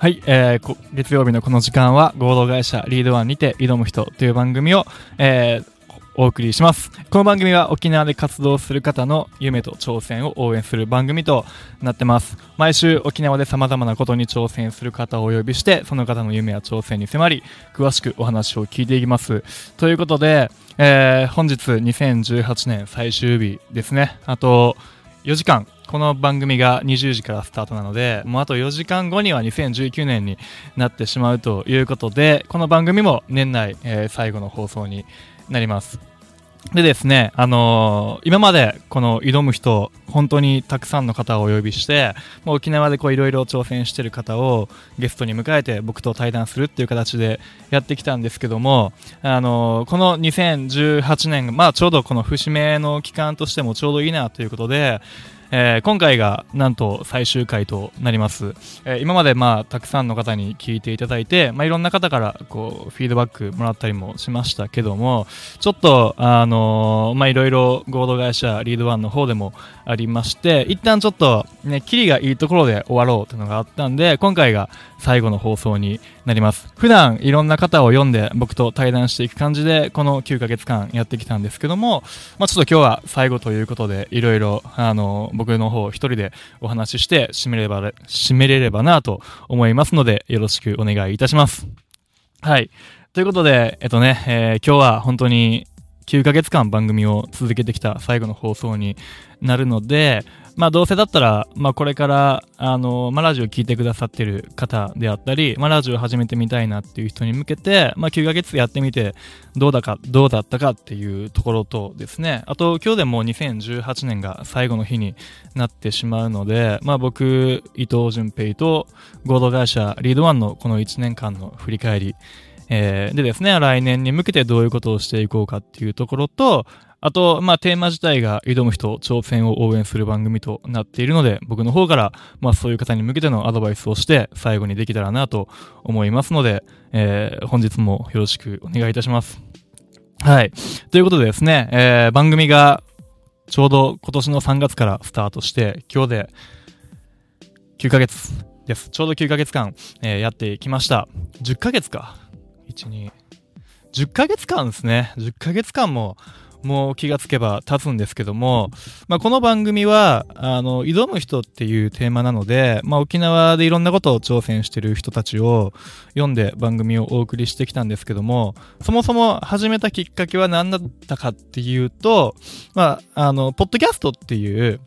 はい、えー、月曜日のこの時間は合同会社リードワンにて挑む人という番組を、えー、お送りします。この番組は沖縄で活動する方の夢と挑戦を応援する番組となってます。毎週沖縄で様々なことに挑戦する方をお呼びして、その方の夢や挑戦に迫り、詳しくお話を聞いていきます。ということで、えー、本日2018年最終日ですね。あと4時間。この番組が20時からスタートなので、もうあと4時間後には2019年になってしまうということで、この番組も年内、えー、最後の放送になります。でですね、あのー、今までこの挑む人、本当にたくさんの方をお呼びして、もう沖縄でこういろいろ挑戦してる方をゲストに迎えて僕と対談するっていう形でやってきたんですけども、あのー、この2018年、まあちょうどこの節目の期間としてもちょうどいいなということで、えー、今回がなんと最終回となります、えー、今までまあたくさんの方に聞いていただいて、まあ、いろんな方からこうフィードバックもらったりもしましたけどもちょっとあのー、まあいろいろ合同会社リードワンの方でもありまして一旦ちょっとねキリがいいところで終わろうというのがあったんで今回が最後の放送になります。普段いろんな方を読んで僕と対談していく感じでこの9ヶ月間やってきたんですけども、まあ、ちょっと今日は最後ということでいろいろあの僕の方一人でお話しして締めれば締めれればなと思いますのでよろしくお願いいたします。はい。ということで、えっとね、えー、今日は本当に9ヶ月間番組を続けてきた最後の放送になるので、まあどうせだったら、まあこれから、あの、まあラジオ聞いてくださってる方であったり、まあラジオ始めてみたいなっていう人に向けて、まあ9ヶ月やってみて、どうだか、どうだったかっていうところとですね、あと今日でもう2018年が最後の日になってしまうので、まあ僕、伊藤淳平と合同会社リードワンのこの1年間の振り返り、えー、でですね、来年に向けてどういうことをしていこうかっていうところと、あと、まあ、テーマ自体が挑む人、挑戦を応援する番組となっているので、僕の方から、まあ、そういう方に向けてのアドバイスをして、最後にできたらなと思いますので、えー、本日もよろしくお願いいたします。はい。ということでですね、えー、番組が、ちょうど今年の3月からスタートして、今日で9ヶ月です。ちょうど9ヶ月間、えー、やってきました。10ヶ月か。1、2、10ヶ月間ですね。10ヶ月間も、もう気がつけば経つんですけども、まあ、この番組は、あの、挑む人っていうテーマなので、まあ、沖縄でいろんなことを挑戦してる人たちを読んで番組をお送りしてきたんですけども、そもそも始めたきっかけは何だったかっていうと、まあ、あの、ポッドキャストっていう、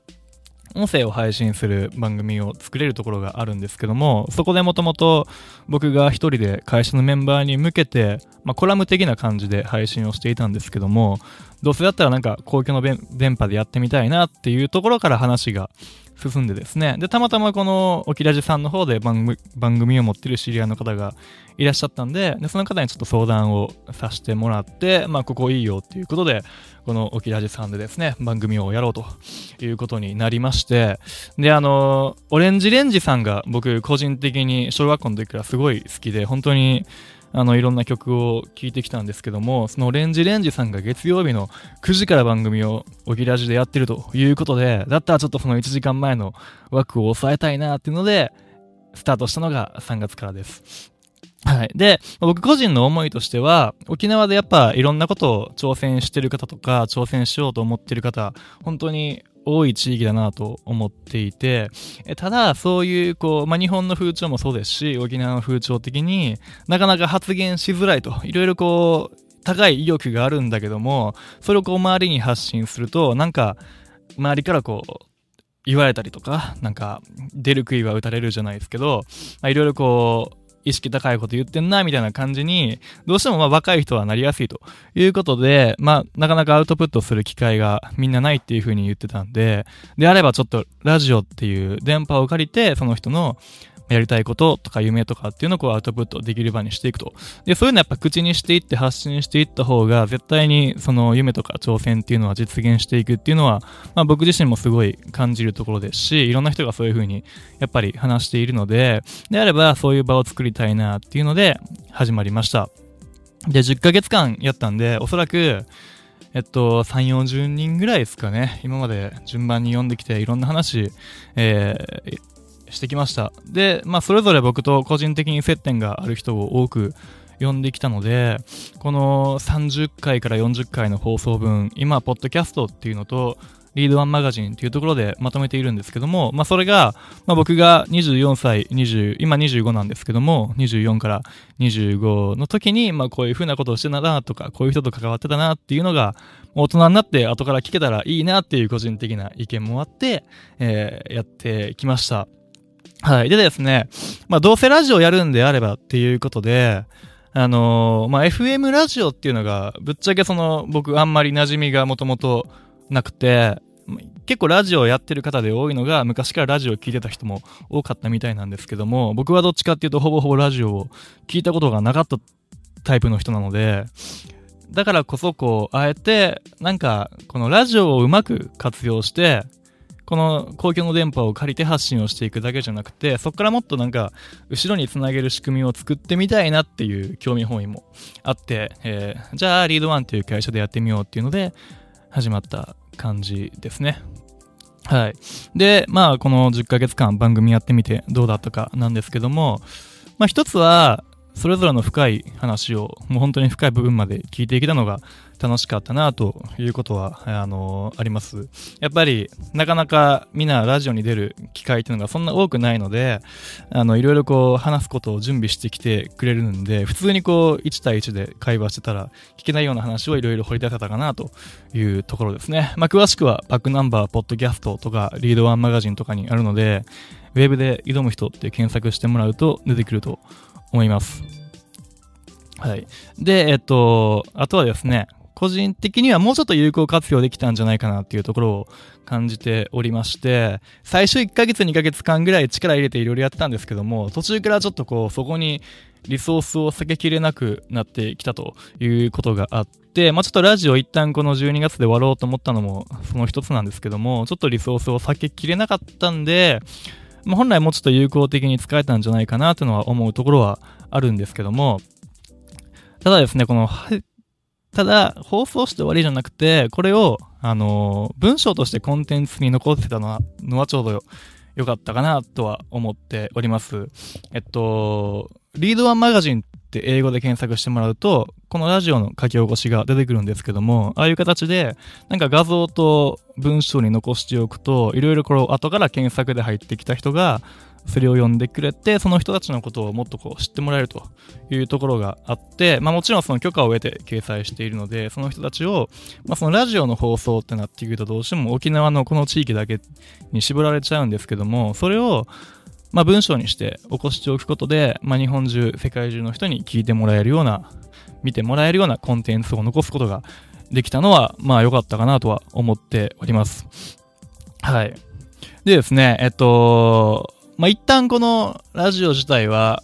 音声を配信する番組を作れるところがあるんですけども、そこでもともと僕が一人で会社のメンバーに向けて、まあ、コラム的な感じで配信をしていたんですけども、どうせだったらなんか公共の電波でやってみたいなっていうところから話が進んでですね、で、たまたまこのオキラジさんの方で番組を持ってる知り合いの方がいらっしゃったんで、でその方にちょっと相談をさせてもらって、まあ、ここいいよっていうことで、このオキラジさんでですね、番組をやろうということになりまして、で、あの、オレンジレンジさんが僕個人的に小学校の時からすごい好きで、本当にあのいろんな曲を聴いてきたんですけどもそのレンジレンジさんが月曜日の9時から番組をおぎらじでやってるということでだったらちょっとその1時間前の枠を抑えたいなっていうのでスタートしたのが3月からですはい。で、僕個人の思いとしては、沖縄でやっぱいろんなことを挑戦してる方とか、挑戦しようと思ってる方、本当に多い地域だなと思っていて、ただ、そういう、こう、まあ、日本の風潮もそうですし、沖縄の風潮的になかなか発言しづらいと、いろいろこう、高い意欲があるんだけども、それをこう、周りに発信すると、なんか、周りからこう、言われたりとか、なんか、出る杭は打たれるじゃないですけど、いろいろこう、意識高いこと言ってんな、みたいな感じに、どうしてもまあ若い人はなりやすいということで、まあなかなかアウトプットする機会がみんなないっていうふうに言ってたんで、であればちょっとラジオっていう電波を借りて、その人のやりたいこととか夢とかっていうのをこうアウトプットできる場にしていくと。で、そういうのやっぱ口にしていって発信していった方が絶対にその夢とか挑戦っていうのは実現していくっていうのは、まあ僕自身もすごい感じるところですし、いろんな人がそういうふうにやっぱり話しているので、であればそういう場を作りたいなっていうので始まりました。で、10ヶ月間やったんで、おそらく、えっと、3、40人ぐらいですかね。今まで順番に読んできて、いろんな話、えー、してきました。で、まあ、それぞれ僕と個人的に接点がある人を多く呼んできたので、この30回から40回の放送分、今、ポッドキャストっていうのと、リードワンマガジンっていうところでまとめているんですけども、まあそれが、まあ僕が24歳、20、今25なんですけども、24から25の時に、まあこういう風なことをしてたなとか、こういう人と関わってたなっていうのが、大人になって後から聞けたらいいなっていう個人的な意見もあって、えー、やってきました。はい。でですね、まあどうせラジオやるんであればっていうことで、あのー、まあ FM ラジオっていうのが、ぶっちゃけその僕あんまり馴染みがもともとなくて、結構ラジオやってる方で多いのが、昔からラジオを聴いてた人も多かったみたいなんですけども、僕はどっちかっていうとほぼほぼラジオを聞いたことがなかったタイプの人なので、だからこそこう、あえて、なんか、このラジオをうまく活用して、この公共の電波を借りて発信をしていくだけじゃなくて、そこからもっとなんか、後ろにつなげる仕組みを作ってみたいなっていう興味本位もあって、えー、じゃあ、リードワンっていう会社でやってみようっていうので、始まった感じですね。はい。で、まあ、この10ヶ月間番組やってみてどうだったかなんですけども、まあ一つは、それぞれの深い話を、もう本当に深い部分まで聞いていけたのが楽しかったなということは、あの、あります。やっぱり、なかなかみんなラジオに出る機会っていうのがそんな多くないので、あの、いろいろこう話すことを準備してきてくれるんで、普通にこう1対1で会話してたら聞けないような話をいろいろ掘り出せたかなというところですね。まあ、詳しくはバックナンバーポッドキャストとかリードワンマガジンとかにあるので、ウェブで挑む人って検索してもらうと出てくると思います。はい。で、えっと、あとはですね、個人的にはもうちょっと有効活用できたんじゃないかなっていうところを感じておりまして、最初1ヶ月2ヶ月間ぐらい力入れていろいろやったんですけども、途中からちょっとこう、そこにリソースを避けきれなくなってきたということがあって、まあちょっとラジオ一旦この12月で終わろうと思ったのもその一つなんですけども、ちょっとリソースを避けきれなかったんで、まあ、本来もうちょっと有効的に使えたんじゃないかなというのは思うところはあるんですけども、ただですね、この、ただ、放送して終わりじゃなくて、これを、あの、文章としてコンテンツに残ってたのは、のはちょうど、良かったかなとは思っております。えっと、リードワンマガジンって英語で検索してもらうと、このラジオの書き起こしが出てくるんですけども、ああいう形で、なんか画像と文章に残しておくと、いろいろこれ後から検索で入ってきた人が、それを読んでくれて、その人たちのことをもっとこう知ってもらえるというところがあって、まあもちろんその許可を得て掲載しているので、その人たちを、まあそのラジオの放送ってなってくるとどうしても沖縄のこの地域だけに絞られちゃうんですけども、それを、まあ文章にして起こしておくことで、まあ日本中、世界中の人に聞いてもらえるような、見てもらえるようなコンテンツを残すことができたのは、まあ良かったかなとは思っております。はい。でですね、えっと、まあ、一旦このラジオ自体は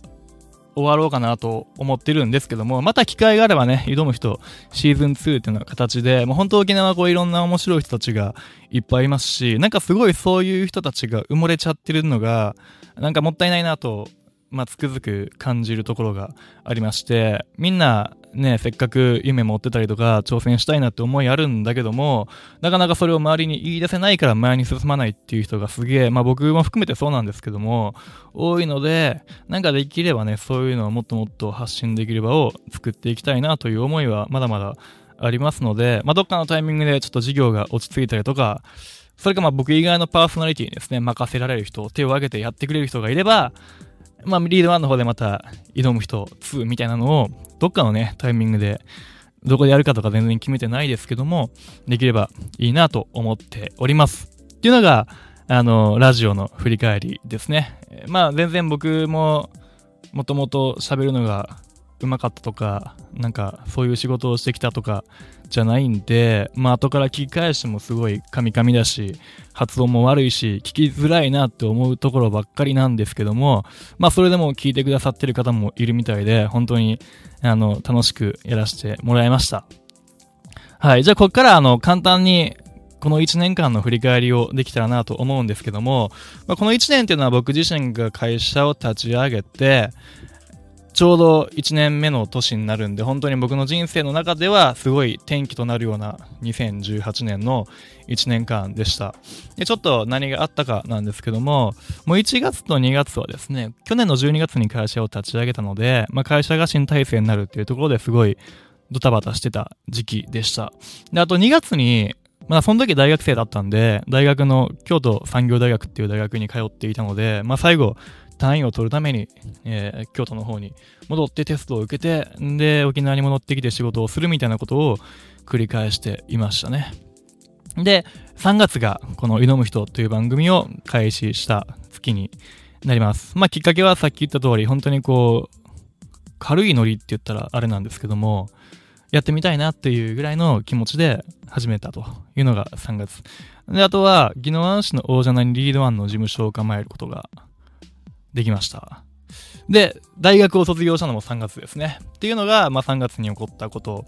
終わろうかなと思ってるんですけども、また機会があればね、挑む人、シーズン2っていうの形で、もう本当沖縄こういろんな面白い人たちがいっぱいいますし、なんかすごいそういう人たちが埋もれちゃってるのが、なんかもったいないなとまあ、つくづく感じるところがありまして、みんなね、せっかく夢持ってたりとか挑戦したいなって思いあるんだけども、なかなかそれを周りに言い出せないから前に進まないっていう人がすげえ、まあ僕も含めてそうなんですけども、多いので、なんかできればね、そういうのをもっともっと発信できる場を作っていきたいなという思いはまだまだありますので、まあどっかのタイミングでちょっと事業が落ち着いたりとか、それかまあ僕以外のパーソナリティにですね、任せられる人、手を挙げてやってくれる人がいれば、まあ、リード1の方でまた挑む人2みたいなのを、どっかのね、タイミングで、どこでやるかとか全然決めてないですけども、できればいいなと思っております。っていうのが、あの、ラジオの振り返りですね。まあ、全然僕も、もともと喋るのがうまかったとか、なんかそういう仕事をしてきたとかじゃないんで、まあ後から聞き返してもすごいカミカミだし、発音も悪いし、聞きづらいなって思うところばっかりなんですけども、まあそれでも聞いてくださってる方もいるみたいで、本当にあの楽しくやらせてもらいました。はい、じゃあこっからあの簡単にこの1年間の振り返りをできたらなと思うんですけども、まあ、この1年っていうのは僕自身が会社を立ち上げて、ちょうど1年目の年になるんで、本当に僕の人生の中ではすごい転機となるような2018年の1年間でした。で、ちょっと何があったかなんですけども、もう1月と2月はですね、去年の12月に会社を立ち上げたので、まあ、会社が新体制になるっていうところですごいドタバタしてた時期でした。で、あと2月に、まあその時大学生だったんで、大学の京都産業大学っていう大学に通っていたので、まあ最後、単位を取るために、えー、京都の方に戻ってテストを受けて、で、沖縄に戻ってきて仕事をするみたいなことを繰り返していましたね。で、3月がこの挑む人という番組を開始した月になります。まあきっかけはさっき言った通り、本当にこう、軽いノリって言ったらあれなんですけども、やってみたいなっていうぐらいの気持ちで始めたというのが3月。で、あとは、宜野湾市の大蛇にリードワンの事務所を構えることができました。で、大学を卒業したのも3月ですね。っていうのが、まあ、3月に起こったこと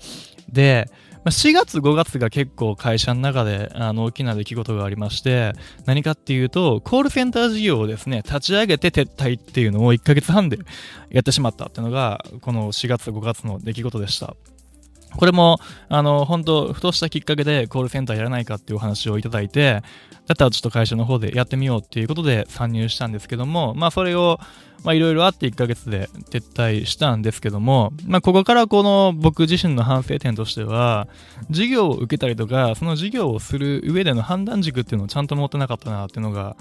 で、まあ、4月5月が結構会社の中であの大きな出来事がありまして、何かっていうと、コールセンター事業をですね、立ち上げて撤退っていうのを1ヶ月半でやってしまったっていうのが、この4月5月の出来事でした。これも、あの、本当ふとしたきっかけでコールセンターやらないかっていうお話をいただいて、だったらちょっと会社の方でやってみようっていうことで参入したんですけども、まあそれを、まあいろいろあって1ヶ月で撤退したんですけども、まあここからこの僕自身の反省点としては、授業を受けたりとか、その授業をする上での判断軸っていうのをちゃんと持ってなかったなっていうのが、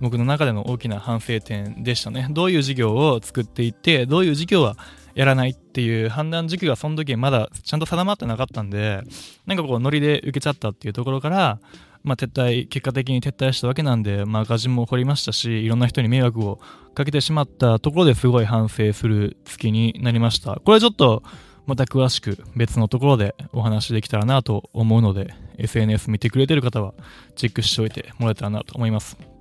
僕の中での大きな反省点でしたね。どういう授業を作っていって、どういう授業はやらないっていう判断軸がその時まだちゃんと定まってなかったんで、なんかこうノリで受けちゃったっていうところから、まあ、撤退、結果的に撤退したわけなんで、まあ、赤字も掘りましたし、いろんな人に迷惑をかけてしまったところですごい反省する月になりました。これちょっと、また詳しく別のところでお話できたらなと思うので、SNS 見てくれてる方はチェックしておいてもらえたらなと思います。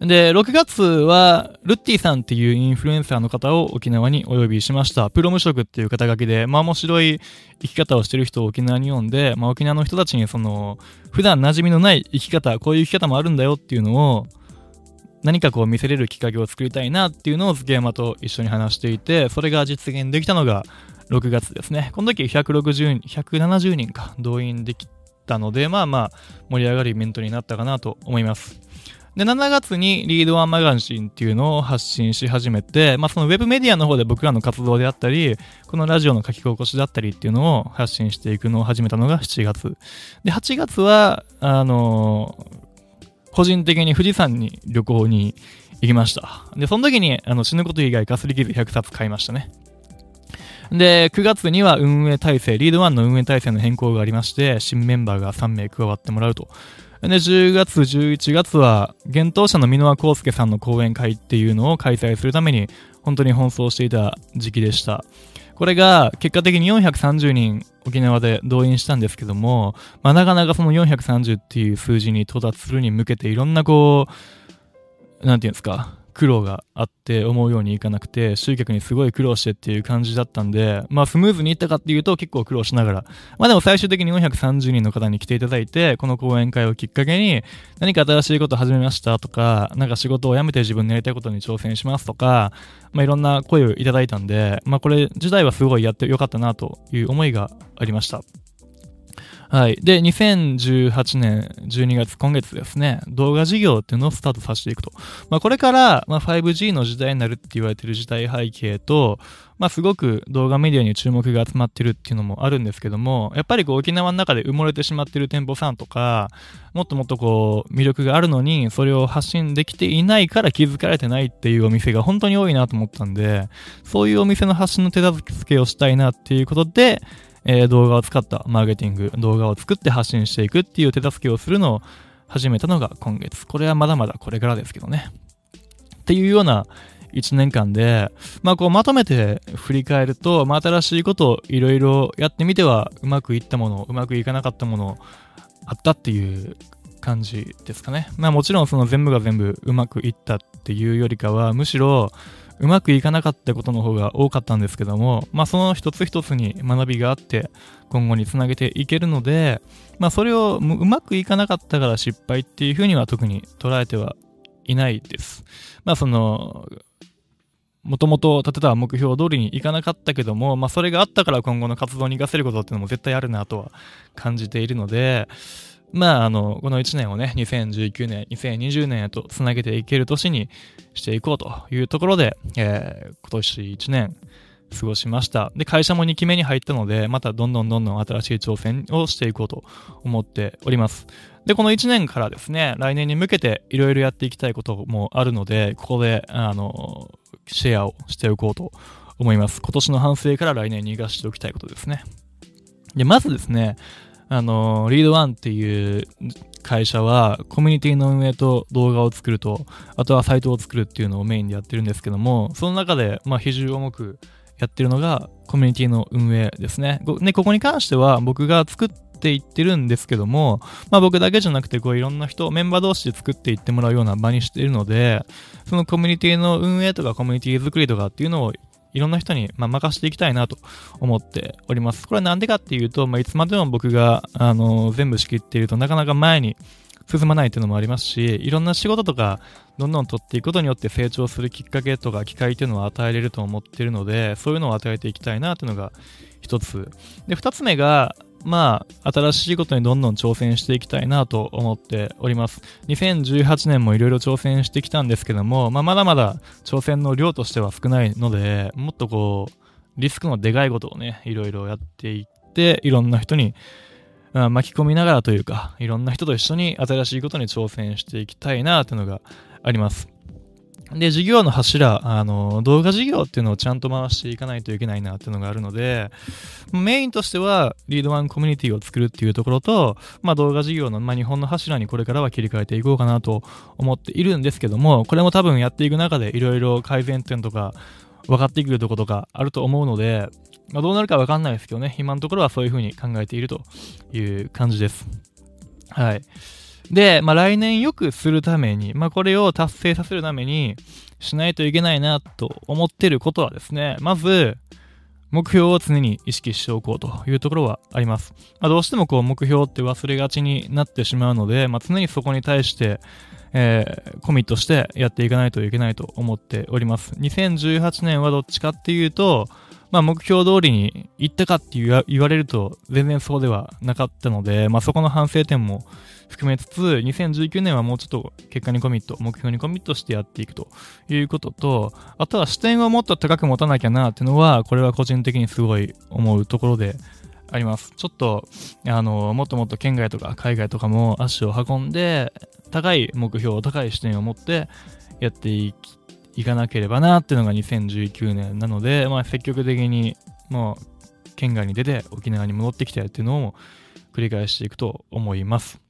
で、6月は、ルッティさんっていうインフルエンサーの方を沖縄にお呼びしました。プロ無職っていう肩書きで、まあ面白い生き方をしてる人を沖縄に呼んで、まあ沖縄の人たちにその、普段馴染みのない生き方、こういう生き方もあるんだよっていうのを、何かこう見せれるきっかけを作りたいなっていうのを月山と一緒に話していて、それが実現できたのが6月ですね。この時160、170人か動員できたので、まあまあ盛り上がるイベントになったかなと思います。で、7月にリードワンマガジンっていうのを発信し始めて、まあそのウェブメディアの方で僕らの活動であったり、このラジオの書き心地だったりっていうのを発信していくのを始めたのが7月。で、8月は、あのー、個人的に富士山に旅行に行きました。で、その時に、あの、死ぬこと以外かすり傷100冊買いましたね。で、9月には運営体制、リードワンの運営体制の変更がありまして、新メンバーが3名加わってもらうとで、10月、11月は、幻冬者の箕輪康介さんの講演会っていうのを開催するために、本当に奔走していた時期でした。これが、結果的に430人沖縄で動員したんですけども、まあ、なかなかその430っていう数字に到達するに向けて、いろんなこう、なんていうんですか、苦労があって思うようにいかなくて、集客にすごい苦労してっていう感じだったんで、まあスムーズにいったかっていうと結構苦労しながら、まあでも最終的に430人の方に来ていただいて、この講演会をきっかけに何か新しいこと始めましたとか、なんか仕事を辞めて自分のやりたいことに挑戦しますとか、まあいろんな声をいただいたんで、まあこれ自体はすごいやってよかったなという思いがありました。はい。で、2018年12月、今月ですね、動画事業っていうのをスタートさせていくと。まあ、これから、まあ、5G の時代になるって言われてる時代背景と、まあ、すごく動画メディアに注目が集まってるっていうのもあるんですけども、やっぱりこう沖縄の中で埋もれてしまってる店舗さんとか、もっともっとこう魅力があるのに、それを発信できていないから気づかれてないっていうお店が本当に多いなと思ったんで、そういうお店の発信の手助けをしたいなっていうことで、えー、動画を使ったマーケティング、動画を作って発信していくっていう手助けをするのを始めたのが今月。これはまだまだこれからですけどね。っていうような1年間で、まあこうまとめて振り返ると、まあ新しいことをいろいろやってみてはうまくいったもの、うまくいかなかったものあったっていう感じですかね。まあもちろんその全部が全部うまくいったっていうよりかは、むしろうまくいかなかったことの方が多かったんですけども、まあその一つ一つに学びがあって、今後につなげていけるので、まあそれをうまくいかなかったから失敗っていうふうには特に捉えてはいないです。まあその、もともと立てた目標通りにいかなかったけども、まあ、それがあったから今後の活動に活かせることっていうのも絶対あるなとは感じているので、まあ、あの、この1年をね、2019年、2020年へとつなげていける年にしていこうというところで、えー、今年1年過ごしました。で、会社も2期目に入ったので、またどんどんどんどん新しい挑戦をしていこうと思っております。で、この1年からですね、来年に向けていろいろやっていきたいこともあるので、ここで、あの、シェアをしておこうと思います。今年の反省から来年に生かしておきたいことですね。で、まずですね、あの、リードワンっていう会社は、コミュニティの運営と動画を作ると、あとはサイトを作るっていうのをメインでやってるんですけども、その中で、まあ、比重重くやってるのが、コミュニティの運営ですね。で、ここに関しては、僕が作っていってるんですけども、まあ僕だけじゃなくて、こういろんな人、メンバー同士で作っていってもらうような場にしているので、そのコミュニティの運営とかコミュニティ作りとかっていうのをいろんな人に、まあ、任せていきたいなと思っております。これはなんでかっていうと、まあ、いつまでも僕が、あの、全部仕切っているとなかなか前に進まないっていうのもありますし、いろんな仕事とか、どんどん取っていくことによって成長するきっかけとか機会っていうのを与えれると思ってるので、そういうのを与えていきたいなっていうのが一つ。で、二つ目が、まあ、新しいことにどんどん挑戦していきたいなと思っております。2018年もいろいろ挑戦してきたんですけども、まあ、まだまだ挑戦の量としては少ないので、もっとこう、リスクのでかいことをね、いろいろやっていって、いろんな人に、巻き込みながらというか、いろんな人と一緒に新しいことに挑戦していきたいなというのがあります。で、事業の柱、あの、動画事業っていうのをちゃんと回していかないといけないなっていうのがあるので、メインとしては、リードワンコミュニティを作るっていうところと、まあ動画事業の、まあ日本の柱にこれからは切り替えていこうかなと思っているんですけども、これも多分やっていく中でいろいろ改善点とか、分かってくるところとかあると思うので、まあどうなるかわかんないですけどね、今のところはそういうふうに考えているという感じです。はい。で、まあ、来年良くするために、まあ、これを達成させるためにしないといけないなと思ってることはですね、まず、目標を常に意識しておこうというところはあります。まあ、どうしてもこう目標って忘れがちになってしまうので、まあ、常にそこに対して、えー、コミットしてやっていかないといけないと思っております。2018年はどっちかっていうと、まあ、目標通りに行ったかって言われると全然そうではなかったので、まあ、そこの反省点も含めつつ、2019年はもうちょっと結果にコミット、目標にコミットしてやっていくということと、あとは視点をもっと高く持たなきゃなっていうのは、これは個人的にすごい思うところであります。ちょっと、あの、もっともっと県外とか海外とかも足を運んで、高い目標、高い視点を持ってやっていきいかなければなっていうのが2019年なので、まあ、積極的にもう県外に出て沖縄に戻ってきたっていうのを繰り返していくと思います。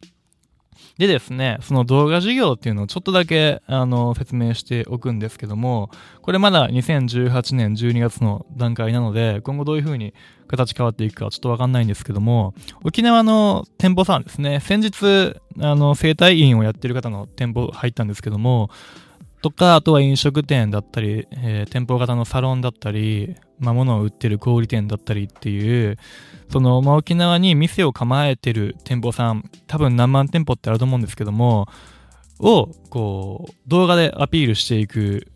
でですね、その動画事業っていうのをちょっとだけあの説明しておくんですけども、これまだ2018年12月の段階なので、今後どういう風に形変わっていくかちょっとわかんないんですけども、沖縄の店舗さんですね、先日、あの、生態院をやってる方の店舗入ったんですけども、とか、あとは飲食店だったり、えー、店舗型のサロンだったり、まあ、物を売ってる小売店だったりっていう、その、まあ、沖縄に店を構えてる店舗さん、多分何万店舗ってあると思うんですけども、を、こう、動画でアピールしていく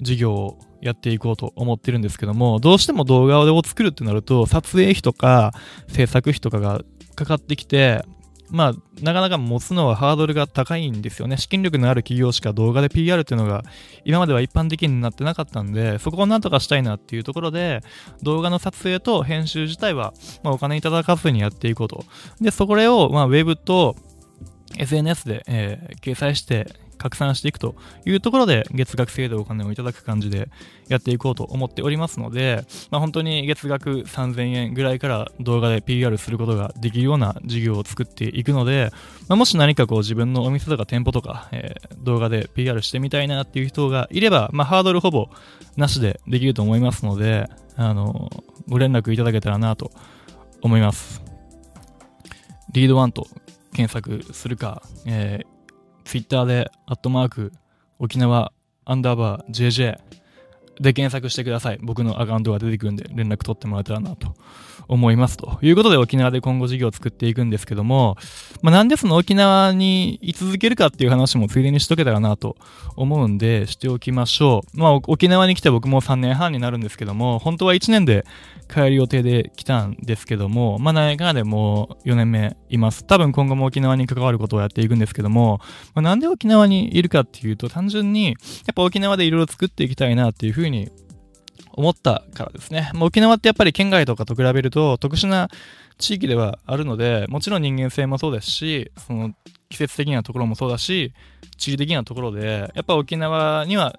事業をやっていこうと思ってるんですけども、どうしても動画を作るってなると、撮影費とか制作費とかがかかってきて、まあ、なかなか持つのはハードルが高いんですよね。資金力のある企業しか動画で PR っていうのが今までは一般的になってなかったんで、そこをなんとかしたいなっていうところで、動画の撮影と編集自体は、ま、お金いただかずにやっていこうと。で、そこを、まあ、ウェブと SNS で、えー、掲載して拡散していくというところで月額制でお金をいただく感じでやっていこうと思っておりますので、まあ、本当に月額3000円ぐらいから動画で PR することができるような事業を作っていくので、まあ、もし何かこう自分のお店とか店舗とか、えー、動画で PR してみたいなっていう人がいれば、まあ、ハードルほぼなしでできると思いますので、あのご連絡いただけたらなと思います。リードワンと検索するか、えー、Twitter で、アットマーク、沖縄、アンダーバー、JJ、で検索してください。僕のアカウントが出てくるんで連絡取ってもらえたらなと思います。ということで沖縄で今後事業を作っていくんですけども、まあ、なんでその沖縄に居続けるかっていう話もついでにしとけたらなと思うんでしておきましょう。まあ沖縄に来て僕も3年半になるんですけども、本当は1年で帰る予定で来たんですけども、まあ何かでもう4年目います。多分今後も沖縄に関わることをやっていくんですけども、まあ、なんで沖縄にいるかっていうと単純にやっぱ沖縄でいろいろ作っていきたいなっていうふうふうに思ったからですね。まあ、沖縄ってやっぱり県外とかと比べると特殊な地域ではあるので、もちろん人間性もそうですし、その季節的なところもそうだし、地理的なところで、やっぱ沖縄には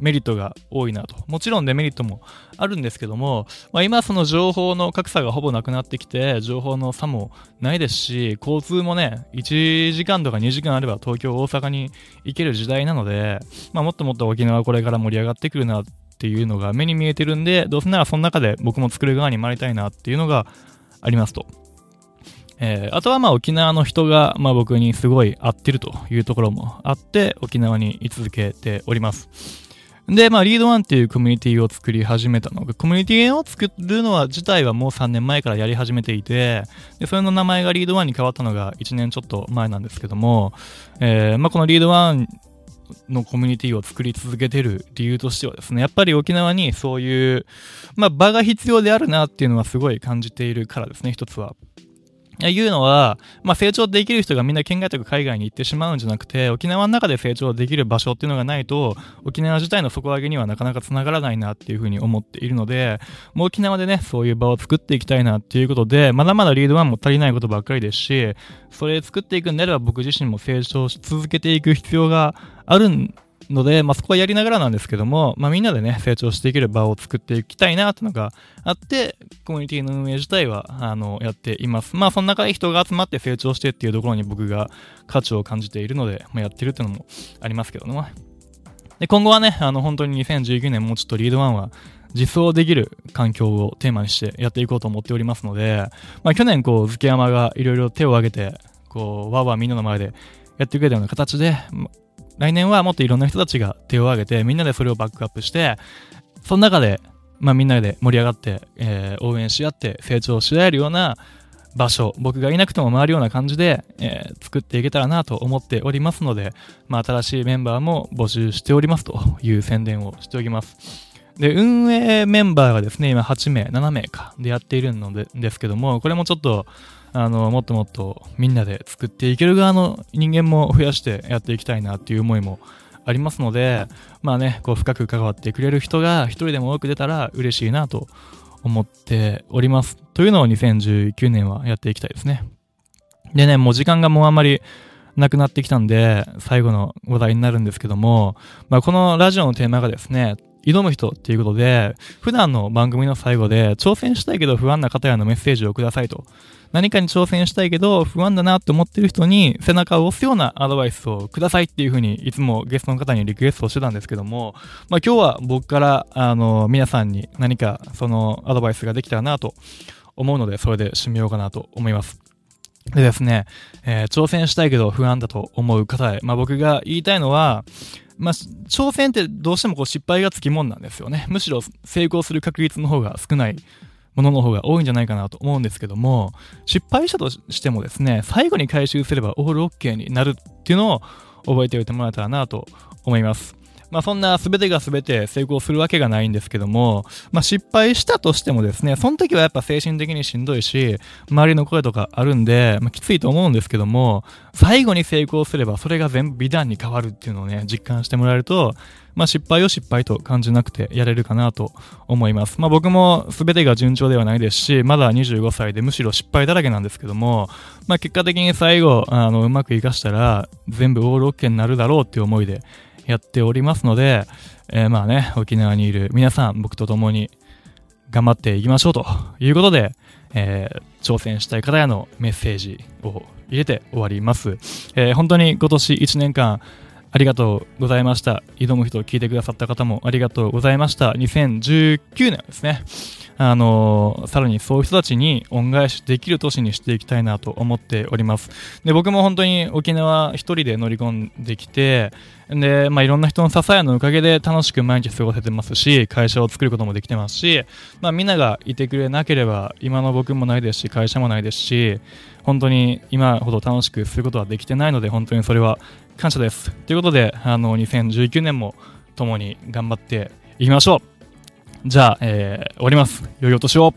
メリットが多いなと。もちろんデメリットもあるんですけども、まあ、今その情報の格差がほぼなくなってきて、情報の差もないですし、交通もね、1時間とか2時間あれば東京、大阪に行ける時代なので、まあ、もっともっと沖縄これから盛り上がってくるなっていうのが目に見えてるんで、どうせならその中で僕も作る側に回りたいなっていうのがありますと。えー、あとはまあ沖縄の人がまあ僕にすごい合ってるというところもあって沖縄に居続けております。で、まあ、リードワンっていうコミュニティを作り始めたのが、コミュニティを作るのは自体はもう3年前からやり始めていて、で、それの名前がリードワンに変わったのが1年ちょっと前なんですけども、えー、まあ、このリードワンのコミュニティを作り続けてる理由としてはですね、やっぱり沖縄にそういう、まあ、場が必要であるなっていうのはすごい感じているからですね、一つは。いうのは、まあ、成長できる人がみんな県外とか海外に行ってしまうんじゃなくて、沖縄の中で成長できる場所っていうのがないと、沖縄自体の底上げにはなかなか繋がらないなっていうふうに思っているので、もう沖縄でね、そういう場を作っていきたいなっていうことで、まだまだリードワンも足りないことばっかりですし、それ作っていくんであれば僕自身も成長し続けていく必要があるんので、まあ、そこはやりながらなんですけども、まあ、みんなでね、成長していける場を作っていきたいなっていうのがあって、コミュニティの運営自体は、あの、やっています。まあ、その中で人が集まって成長してっていうところに僕が価値を感じているので、まあ、やってるっていうのもありますけどね。で、今後はね、あの、本当に2019年もうちょっとリードワンは、実装できる環境をテーマにしてやっていこうと思っておりますので、まあ、去年こう、月山がいろいろ手を挙げて、こう、わわみんなの前でやってくれたような形で、来年はもっといろんな人たちが手を挙げて、みんなでそれをバックアップして、その中で、まあみんなで盛り上がって、えー、応援し合って成長し合えるような場所、僕がいなくても回るような感じで、えー、作っていけたらなと思っておりますので、まあ新しいメンバーも募集しておりますという宣伝をしておきます。で、運営メンバーがですね、今8名、7名かでやっているのでですけども、これもちょっと、あの、もっともっとみんなで作っていける側の人間も増やしてやっていきたいなっていう思いもありますので、まあね、こう深く関わってくれる人が一人でも多く出たら嬉しいなと思っております。というのを2019年はやっていきたいですね。でね、もう時間がもうあんまりなくなってきたんで、最後の話題になるんですけども、まあこのラジオのテーマがですね、挑む人っていうことで、普段の番組の最後で、挑戦したいけど不安な方へのメッセージをくださいと。何かに挑戦したいけど不安だなって思ってる人に背中を押すようなアドバイスをくださいっていうふうにいつもゲストの方にリクエストをしてたんですけども、まあ今日は僕からあの皆さんに何かそのアドバイスができたらなと思うので、それで締めようかなと思います。でですね、えー、挑戦したいけど不安だと思う方へ、まあ僕が言いたいのは、まあ、挑戦ってどうしてもこう失敗がつきもんなんですよね。むしろ成功する確率の方が少ないものの方が多いんじゃないかなと思うんですけども、失敗したとしてもですね、最後に回収すればオールオッケーになるっていうのを覚えておいてもらえたらなと思います。まあそんな全てが全て成功するわけがないんですけども、まあ失敗したとしてもですね、その時はやっぱ精神的にしんどいし、周りの声とかあるんで、まあきついと思うんですけども、最後に成功すればそれが全部美談に変わるっていうのをね、実感してもらえると、まあ失敗を失敗と感じなくてやれるかなと思います。まあ僕も全てが順調ではないですし、まだ25歳でむしろ失敗だらけなんですけども、まあ結果的に最後、あの、うまくいかしたら全部オールオッケーになるだろうっていう思いでやっておりますので、えー、まあね、沖縄にいる皆さん、僕と共に頑張っていきましょうということで、えー、挑戦したい方へのメッセージを入れて終わります。えー、本当に今年1年間、ありがとうございました。挑む人を聞いてくださった方もありがとうございました。2019年ですね。あのーさらにそういう人たちに恩返しできる年にしていきたいなと思っております。で、僕も本当に沖縄一人で乗り込んできて、で、まあ、いろんな人の支えのおかげで楽しく毎日過ごせてますし、会社を作ることもできてますし、まあ、みんながいてくれなければ、今の僕もないですし、会社もないですし、本当に今ほど楽しくすることはできてないので、本当にそれは感謝です。ということで、あの、2019年も共に頑張っていきましょう。じゃあ、えー終わります。良いお年を。